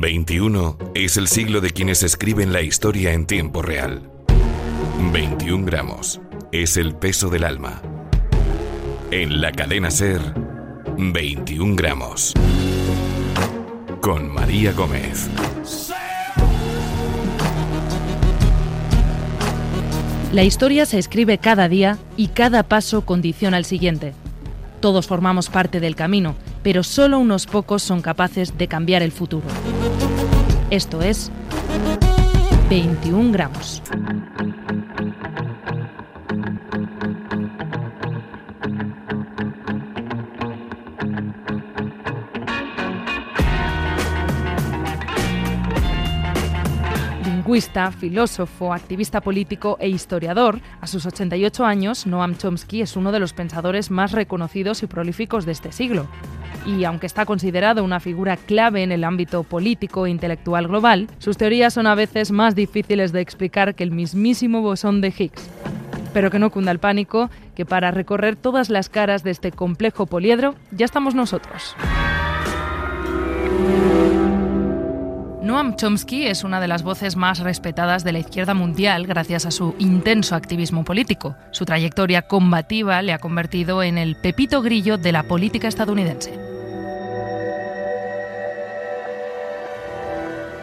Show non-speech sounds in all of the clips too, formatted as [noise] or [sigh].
21 es el siglo de quienes escriben la historia en tiempo real. 21 gramos es el peso del alma. En la cadena Ser, 21 gramos. Con María Gómez. La historia se escribe cada día y cada paso condiciona el siguiente. Todos formamos parte del camino, pero solo unos pocos son capaces de cambiar el futuro. Esto es 21 gramos. lingüista, filósofo, activista político e historiador, a sus 88 años, Noam Chomsky es uno de los pensadores más reconocidos y prolíficos de este siglo. Y aunque está considerado una figura clave en el ámbito político e intelectual global, sus teorías son a veces más difíciles de explicar que el mismísimo bosón de Higgs. Pero que no cunda el pánico, que para recorrer todas las caras de este complejo poliedro ya estamos nosotros. Noam Chomsky es una de las voces más respetadas de la izquierda mundial gracias a su intenso activismo político. Su trayectoria combativa le ha convertido en el pepito grillo de la política estadounidense.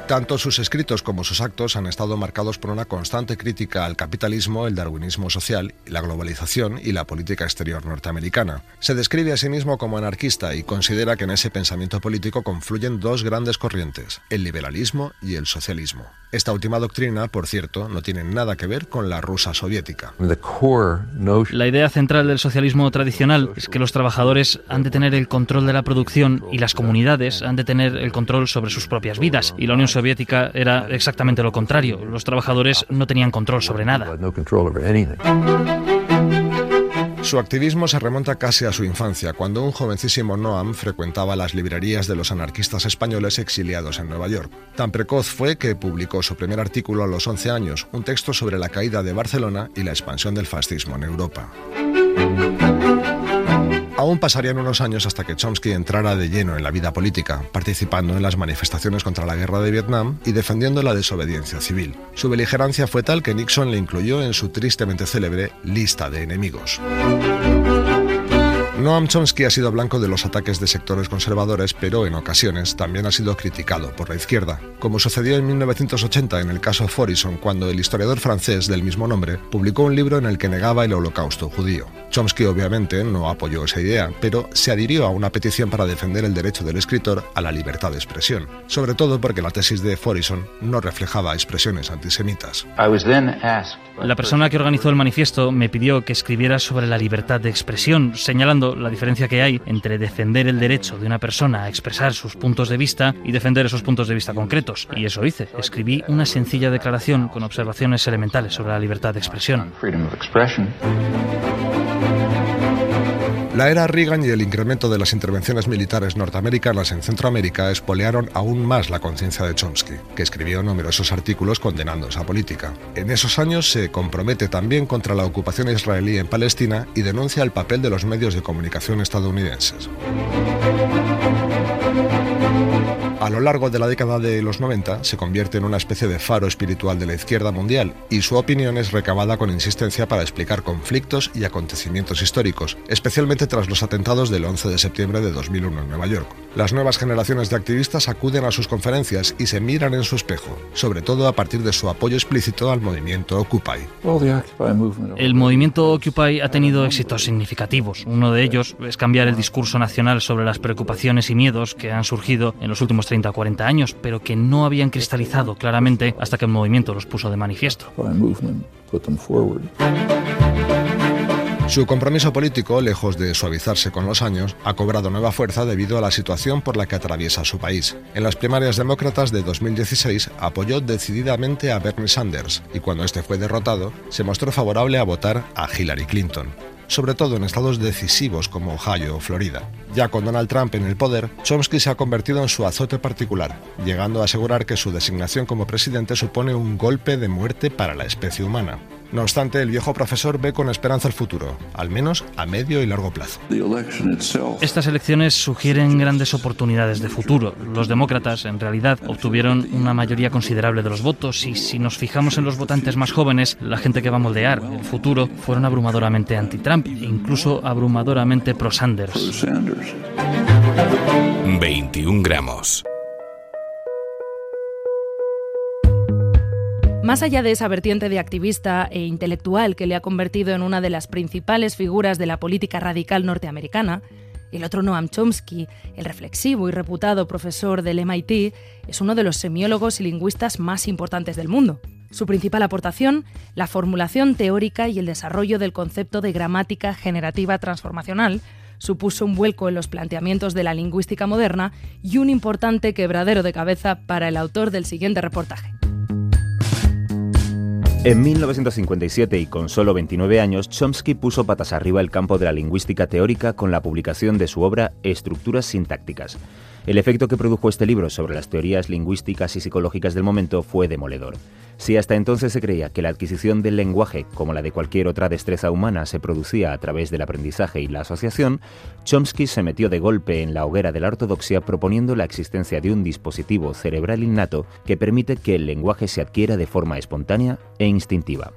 Tanto sus escritos como sus actos han estado marcados por una constante crítica al capitalismo, el darwinismo social, la globalización y la política exterior norteamericana. Se describe a sí mismo como anarquista y considera que en ese pensamiento político confluyen dos grandes corrientes, el liberalismo y el socialismo. Esta última doctrina, por cierto, no tiene nada que ver con la rusa soviética. La idea central del socialismo tradicional es que los trabajadores han de tener el control de la producción y las comunidades han de tener el control sobre sus propias vidas. Y la Unión Soviética era exactamente lo contrario. Los trabajadores no tenían control sobre nada. Su activismo se remonta casi a su infancia, cuando un jovencísimo Noam frecuentaba las librerías de los anarquistas españoles exiliados en Nueva York. Tan precoz fue que publicó su primer artículo a los 11 años, un texto sobre la caída de Barcelona y la expansión del fascismo en Europa. Aún pasarían unos años hasta que Chomsky entrara de lleno en la vida política, participando en las manifestaciones contra la guerra de Vietnam y defendiendo la desobediencia civil. Su beligerancia fue tal que Nixon le incluyó en su tristemente célebre lista de enemigos. Noam Chomsky ha sido blanco de los ataques de sectores conservadores, pero en ocasiones también ha sido criticado por la izquierda, como sucedió en 1980 en el caso Forison, cuando el historiador francés del mismo nombre publicó un libro en el que negaba el holocausto judío. Chomsky obviamente no apoyó esa idea, pero se adhirió a una petición para defender el derecho del escritor a la libertad de expresión, sobre todo porque la tesis de Forison no reflejaba expresiones antisemitas. La persona que organizó el manifiesto me pidió que escribiera sobre la libertad de expresión, señalando la diferencia que hay entre defender el derecho de una persona a expresar sus puntos de vista y defender esos puntos de vista concretos. Y eso hice. Escribí una sencilla declaración con observaciones elementales sobre la libertad de expresión. La era Reagan y el incremento de las intervenciones militares norteamericanas en Centroamérica espolearon aún más la conciencia de Chomsky, que escribió numerosos artículos condenando esa política. En esos años se compromete también contra la ocupación israelí en Palestina y denuncia el papel de los medios de comunicación estadounidenses. A lo largo de la década de los 90 se convierte en una especie de faro espiritual de la izquierda mundial y su opinión es recabada con insistencia para explicar conflictos y acontecimientos históricos, especialmente tras los atentados del 11 de septiembre de 2001 en Nueva York. Las nuevas generaciones de activistas acuden a sus conferencias y se miran en su espejo, sobre todo a partir de su apoyo explícito al movimiento Occupy. El movimiento Occupy ha tenido éxitos significativos. Uno de ellos es cambiar el discurso nacional sobre las preocupaciones y miedos que han surgido en los últimos 30 o 40 años, pero que no habían cristalizado claramente hasta que el movimiento los puso de manifiesto. Su compromiso político, lejos de suavizarse con los años, ha cobrado nueva fuerza debido a la situación por la que atraviesa su país. En las primarias demócratas de 2016 apoyó decididamente a Bernie Sanders y cuando este fue derrotado, se mostró favorable a votar a Hillary Clinton sobre todo en estados decisivos como Ohio o Florida. Ya con Donald Trump en el poder, Chomsky se ha convertido en su azote particular, llegando a asegurar que su designación como presidente supone un golpe de muerte para la especie humana. No obstante, el viejo profesor ve con esperanza el futuro, al menos a medio y largo plazo. Estas elecciones sugieren grandes oportunidades de futuro. Los demócratas, en realidad, obtuvieron una mayoría considerable de los votos y si nos fijamos en los votantes más jóvenes, la gente que va a moldear el futuro, fueron abrumadoramente anti-Trump, incluso abrumadoramente pro-Sanders. 21 gramos. Más allá de esa vertiente de activista e intelectual que le ha convertido en una de las principales figuras de la política radical norteamericana, el otro Noam Chomsky, el reflexivo y reputado profesor del MIT, es uno de los semiólogos y lingüistas más importantes del mundo. Su principal aportación, la formulación teórica y el desarrollo del concepto de gramática generativa transformacional, supuso un vuelco en los planteamientos de la lingüística moderna y un importante quebradero de cabeza para el autor del siguiente reportaje. En 1957 y con solo 29 años, Chomsky puso patas arriba el campo de la lingüística teórica con la publicación de su obra Estructuras sintácticas. El efecto que produjo este libro sobre las teorías lingüísticas y psicológicas del momento fue demoledor. Si hasta entonces se creía que la adquisición del lenguaje, como la de cualquier otra destreza humana, se producía a través del aprendizaje y la asociación, Chomsky se metió de golpe en la hoguera de la ortodoxia proponiendo la existencia de un dispositivo cerebral innato que permite que el lenguaje se adquiera de forma espontánea e instintiva.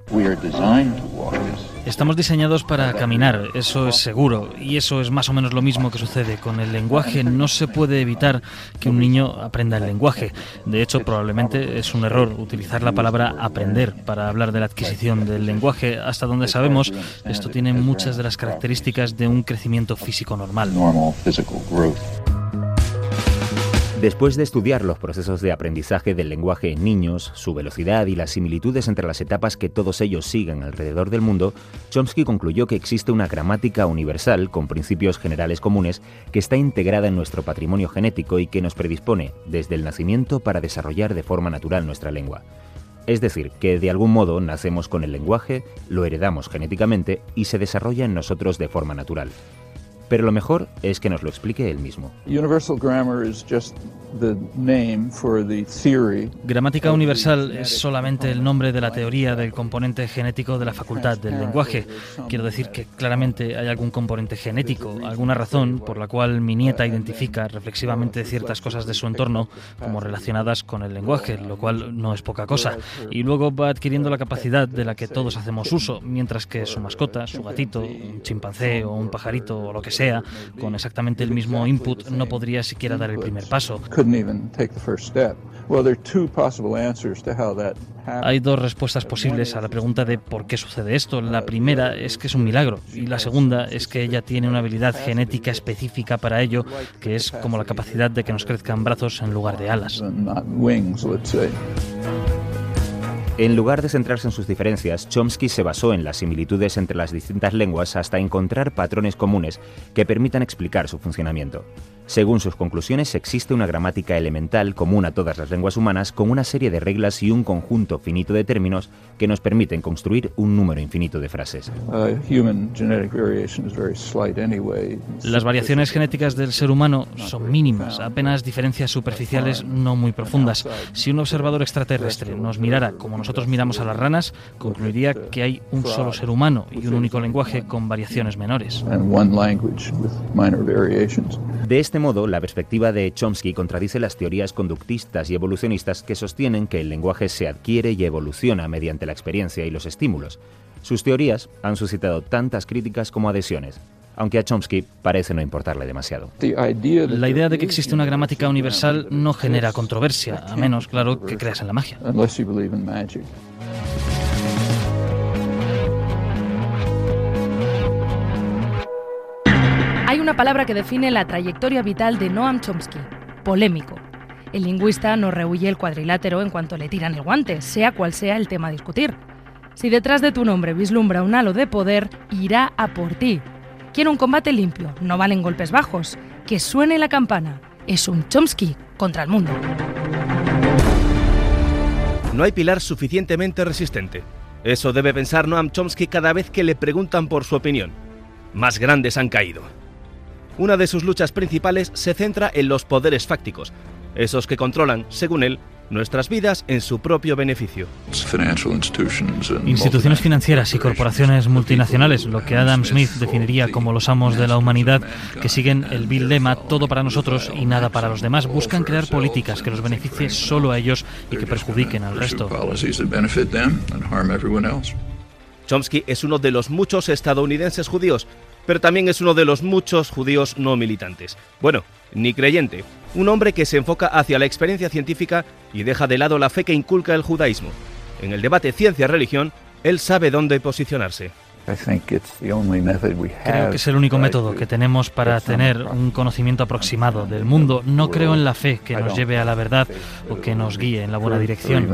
Estamos diseñados para caminar, eso es seguro, y eso es más o menos lo mismo que sucede con el lenguaje. No se puede evitar que un niño aprenda el lenguaje. De hecho, probablemente es un error utilizar la palabra aprender para hablar de la adquisición del lenguaje. Hasta donde sabemos, esto tiene muchas de las características de un crecimiento físico normal. Después de estudiar los procesos de aprendizaje del lenguaje en niños, su velocidad y las similitudes entre las etapas que todos ellos siguen alrededor del mundo, Chomsky concluyó que existe una gramática universal con principios generales comunes que está integrada en nuestro patrimonio genético y que nos predispone desde el nacimiento para desarrollar de forma natural nuestra lengua. Es decir, que de algún modo nacemos con el lenguaje, lo heredamos genéticamente y se desarrolla en nosotros de forma natural. Pero lo mejor es que nos lo explique él mismo. Gramática universal es solamente el nombre de la teoría del componente genético de la facultad del lenguaje. Quiero decir que claramente hay algún componente genético, alguna razón por la cual mi nieta identifica reflexivamente ciertas cosas de su entorno como relacionadas con el lenguaje, lo cual no es poca cosa. Y luego va adquiriendo la capacidad de la que todos hacemos uso, mientras que su mascota, su gatito, un chimpancé o un pajarito o lo que sea, con exactamente el mismo input, no podría siquiera dar el primer paso. Hay dos respuestas posibles a la pregunta de por qué sucede esto. La primera es que es un milagro y la segunda es que ella tiene una habilidad genética específica para ello, que es como la capacidad de que nos crezcan brazos en lugar de alas. En lugar de centrarse en sus diferencias, Chomsky se basó en las similitudes entre las distintas lenguas hasta encontrar patrones comunes que permitan explicar su funcionamiento. Según sus conclusiones, existe una gramática elemental común a todas las lenguas humanas con una serie de reglas y un conjunto finito de términos que nos permiten construir un número infinito de frases. Las variaciones genéticas del ser humano son mínimas, apenas diferencias superficiales no muy profundas. Si un observador extraterrestre nos mirara como nosotros miramos a las ranas, concluiría que hay un solo ser humano y un único lenguaje con variaciones menores. De este modo, la perspectiva de Chomsky contradice las teorías conductistas y evolucionistas que sostienen que el lenguaje se adquiere y evoluciona mediante la experiencia y los estímulos. Sus teorías han suscitado tantas críticas como adhesiones, aunque a Chomsky parece no importarle demasiado. La idea de que existe una gramática universal no genera controversia, a menos, claro, que creas en la magia. Palabra que define la trayectoria vital de Noam Chomsky, polémico. El lingüista no rehuye el cuadrilátero en cuanto le tiran el guante, sea cual sea el tema a discutir. Si detrás de tu nombre vislumbra un halo de poder, irá a por ti. Quiere un combate limpio, no valen golpes bajos. Que suene la campana. Es un Chomsky contra el mundo. No hay pilar suficientemente resistente. Eso debe pensar Noam Chomsky cada vez que le preguntan por su opinión. Más grandes han caído. Una de sus luchas principales se centra en los poderes fácticos, esos que controlan, según él, nuestras vidas en su propio beneficio. Instituciones financieras y corporaciones multinacionales, lo que Adam Smith definiría como los amos de la humanidad, que siguen el Bill lema todo para nosotros y nada para los demás, buscan crear políticas que los beneficie solo a ellos y que perjudiquen al resto. Chomsky es uno de los muchos estadounidenses judíos, pero también es uno de los muchos judíos no militantes. Bueno, ni creyente, un hombre que se enfoca hacia la experiencia científica y deja de lado la fe que inculca el judaísmo. En el debate ciencia-religión, él sabe dónde posicionarse. Creo que es el único método que tenemos para tener un conocimiento aproximado del mundo. No creo en la fe que nos lleve a la verdad o que nos guíe en la buena dirección.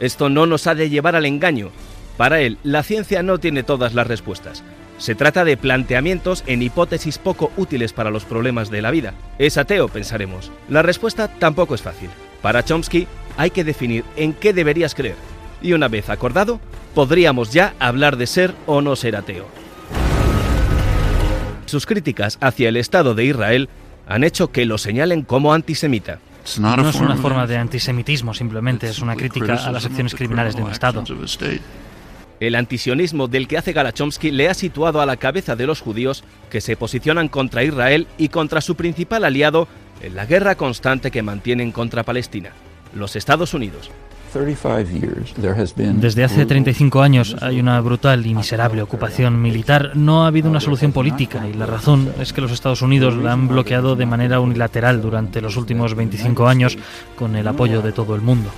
Esto no nos ha de llevar al engaño. Para él, la ciencia no tiene todas las respuestas. Se trata de planteamientos en hipótesis poco útiles para los problemas de la vida. Es ateo, pensaremos. La respuesta tampoco es fácil. Para Chomsky hay que definir en qué deberías creer. Y una vez acordado, podríamos ya hablar de ser o no ser ateo. Sus críticas hacia el Estado de Israel han hecho que lo señalen como antisemita. No es una forma de antisemitismo, simplemente es una crítica a las acciones criminales de un Estado. El antisionismo del que hace Galachomsky le ha situado a la cabeza de los judíos que se posicionan contra Israel y contra su principal aliado en la guerra constante que mantienen contra Palestina, los Estados Unidos. Desde hace 35 años hay una brutal y miserable ocupación militar. No ha habido una solución política y la razón es que los Estados Unidos la han bloqueado de manera unilateral durante los últimos 25 años con el apoyo de todo el mundo.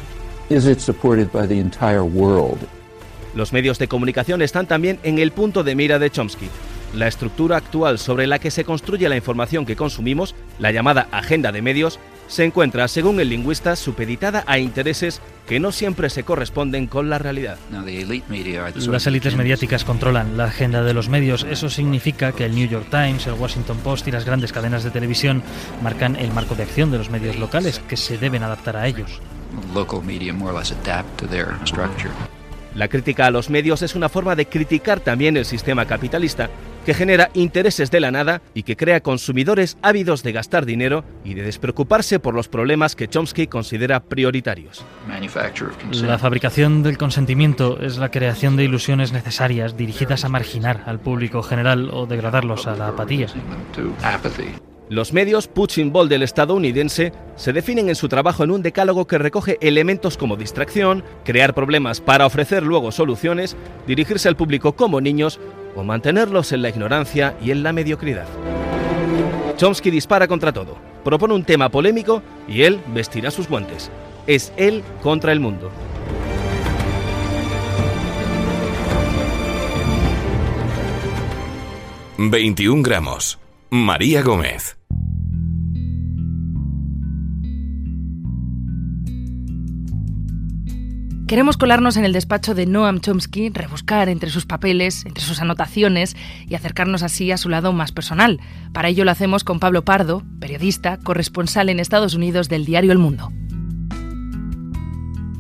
Los medios de comunicación están también en el punto de mira de Chomsky. La estructura actual sobre la que se construye la información que consumimos, la llamada agenda de medios, se encuentra, según el lingüista, supeditada a intereses que no siempre se corresponden con la realidad. Las élites mediáticas controlan la agenda de los medios. Eso significa que el New York Times, el Washington Post y las grandes cadenas de televisión marcan el marco de acción de los medios locales que se deben adaptar a ellos. La crítica a los medios es una forma de criticar también el sistema capitalista, que genera intereses de la nada y que crea consumidores ávidos de gastar dinero y de despreocuparse por los problemas que Chomsky considera prioritarios. La fabricación del consentimiento es la creación de ilusiones necesarias dirigidas a marginar al público general o degradarlos a la apatía. Los medios punching ball del estadounidense se definen en su trabajo en un decálogo que recoge elementos como distracción, crear problemas para ofrecer luego soluciones, dirigirse al público como niños o mantenerlos en la ignorancia y en la mediocridad. Chomsky dispara contra todo, propone un tema polémico y él vestirá sus guantes. Es él contra el mundo. ...21 gramos. María Gómez. Queremos colarnos en el despacho de Noam Chomsky, rebuscar entre sus papeles, entre sus anotaciones y acercarnos así a su lado más personal. Para ello lo hacemos con Pablo Pardo, periodista, corresponsal en Estados Unidos del diario El Mundo.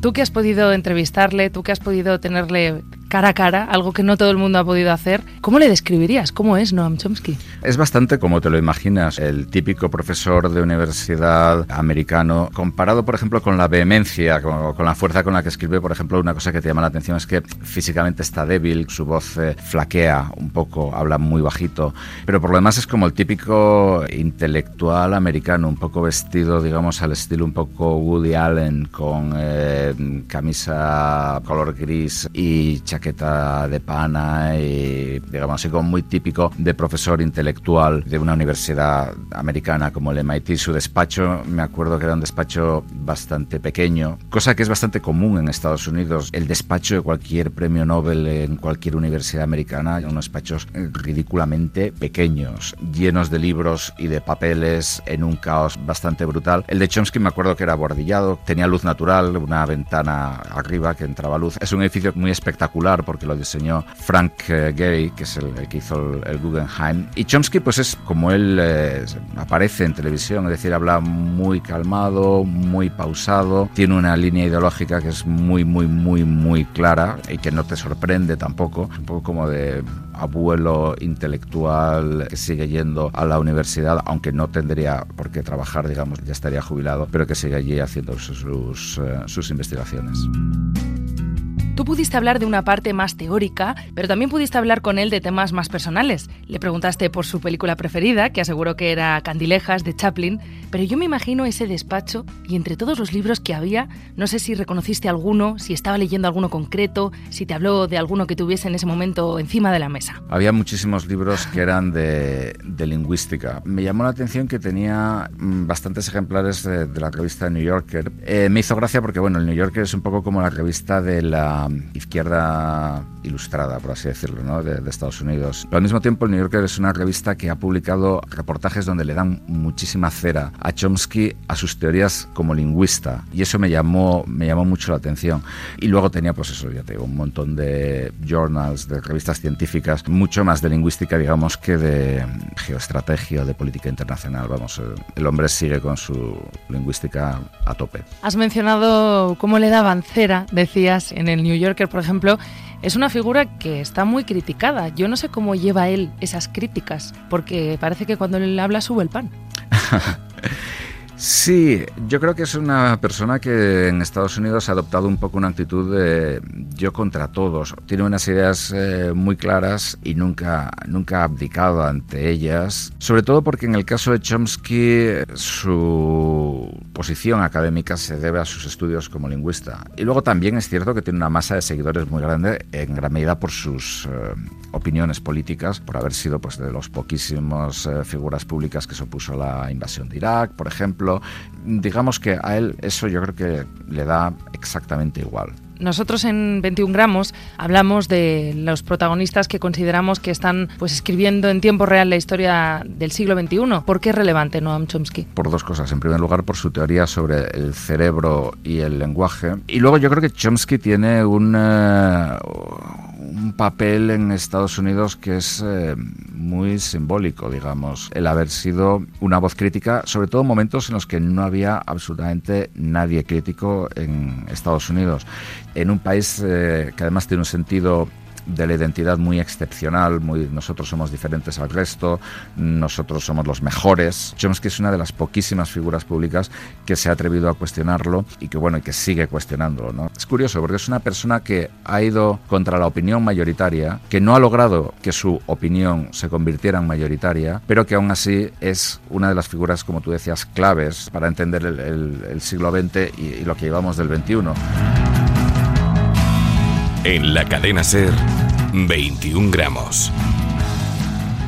Tú que has podido entrevistarle, tú que has podido tenerle cara a cara, algo que no todo el mundo ha podido hacer. ¿Cómo le describirías? ¿Cómo es Noam Chomsky? Es bastante como te lo imaginas, el típico profesor de universidad americano, comparado, por ejemplo, con la vehemencia, con, la fuerza con la que escribe, por ejemplo, una cosa que te llama la atención es que físicamente está débil, su voz eh, flaquea un poco, habla muy bajito, pero por lo demás es como el típico intelectual americano, un poco vestido, digamos, al estilo un poco Woody Allen, con eh, camisa color gris y de pana y, digamos así, como muy típico de profesor intelectual de una universidad americana como el MIT. Su despacho, me acuerdo que era un despacho bastante pequeño, cosa que es bastante común en Estados Unidos. El despacho de cualquier premio Nobel en cualquier universidad americana, unos despachos ridículamente pequeños, llenos de libros y de papeles en un caos bastante brutal. El de Chomsky me acuerdo que era bordillado, tenía luz natural, una ventana arriba que entraba luz. Es un edificio muy espectacular singular porque lo diseñó Frank eh, Gehry, que es el, que hizo el, Guggenheim. Y Chomsky, pues es como él eh, aparece en televisión, es decir, habla muy calmado, muy pausado, tiene una línea ideológica que es muy, muy, muy, muy clara y que no te sorprende tampoco, un poco como de abuelo intelectual que sigue yendo a la universidad, aunque no tendría por qué trabajar, digamos, ya estaría jubilado, pero que sigue allí haciendo sus, eh, sus investigaciones. Tú pudiste hablar de una parte más teórica, pero también pudiste hablar con él de temas más personales. Le preguntaste por su película preferida, que aseguró que era Candilejas de Chaplin, pero yo me imagino ese despacho y entre todos los libros que había, no sé si reconociste alguno, si estaba leyendo alguno concreto, si te habló de alguno que tuviese en ese momento encima de la mesa. Había muchísimos libros que eran de, lingüística. Me llamó la atención que tenía mm, bastantes ejemplares de, la revista New Yorker. Eh, me hizo gracia porque, bueno, el New Yorker es un poco como la revista de la izquierda ilustrada, por así decirlo, ¿no? de, Estados Unidos. Pero al mismo tiempo, el New Yorker es una revista que ha publicado reportajes donde le dan muchísima cera a Chomsky a sus teorías como lingüista. Y eso me llamó, me llamó mucho la atención. Y luego tenía, pues eso, ya te digo, un montón de journals, de revistas científicas, mucho más de lingüística, digamos, que de geoestrategia, de política internacional. Vamos, el hombre sigue con su lingüística a tope. Has mencionado cómo le daban cera, decías, en el New Yorker, por ejemplo, es una figura que está muy criticada. Yo no sé cómo lleva él esas críticas, porque parece que cuando él habla sube el pan. [laughs] Sí, yo creo que es una persona que en Estados Unidos ha adoptado un poco una actitud de yo contra todos. Tiene unas ideas eh, muy claras y nunca, nunca ha abdicado ante ellas. Sobre todo porque en el caso de Chomsky su posición académica se debe a sus estudios como lingüista. Y luego también es cierto que tiene una masa de seguidores muy grande, en gran medida por sus eh, opiniones políticas, por haber sido pues, de los poquísimos eh, figuras públicas que se opuso a la invasión de Irak, por ejemplo digamos que a él eso yo creo que le da exactamente igual. Nosotros en 21 gramos hablamos de los protagonistas que consideramos que están pues escribiendo en tiempo real la historia del siglo XXI. ¿Por qué es relevante Noam Chomsky? Por dos cosas. En primer lugar, por su teoría sobre el cerebro y el lenguaje. Y luego yo creo que Chomsky tiene un, eh, un papel en Estados Unidos que es eh, muy simbólico, digamos, el haber sido una voz crítica, sobre todo en momentos en los que no había absolutamente nadie crítico en Estados Unidos, en un país eh, que además tiene un sentido de la identidad muy excepcional, muy nosotros somos diferentes al resto, nosotros somos los mejores. Chomsky es una de las poquísimas figuras públicas que se ha atrevido a cuestionarlo y que bueno, y que sigue cuestionándolo, ¿no? Es curioso porque es una persona que ha ido contra la opinión mayoritaria, que no ha logrado que su opinión se convirtiera en mayoritaria, pero que aún así es una de las figuras, como tú decías, claves para entender el, siglo XX y, y lo que llevamos del XXI. En la cadena Ser, 21 gramos.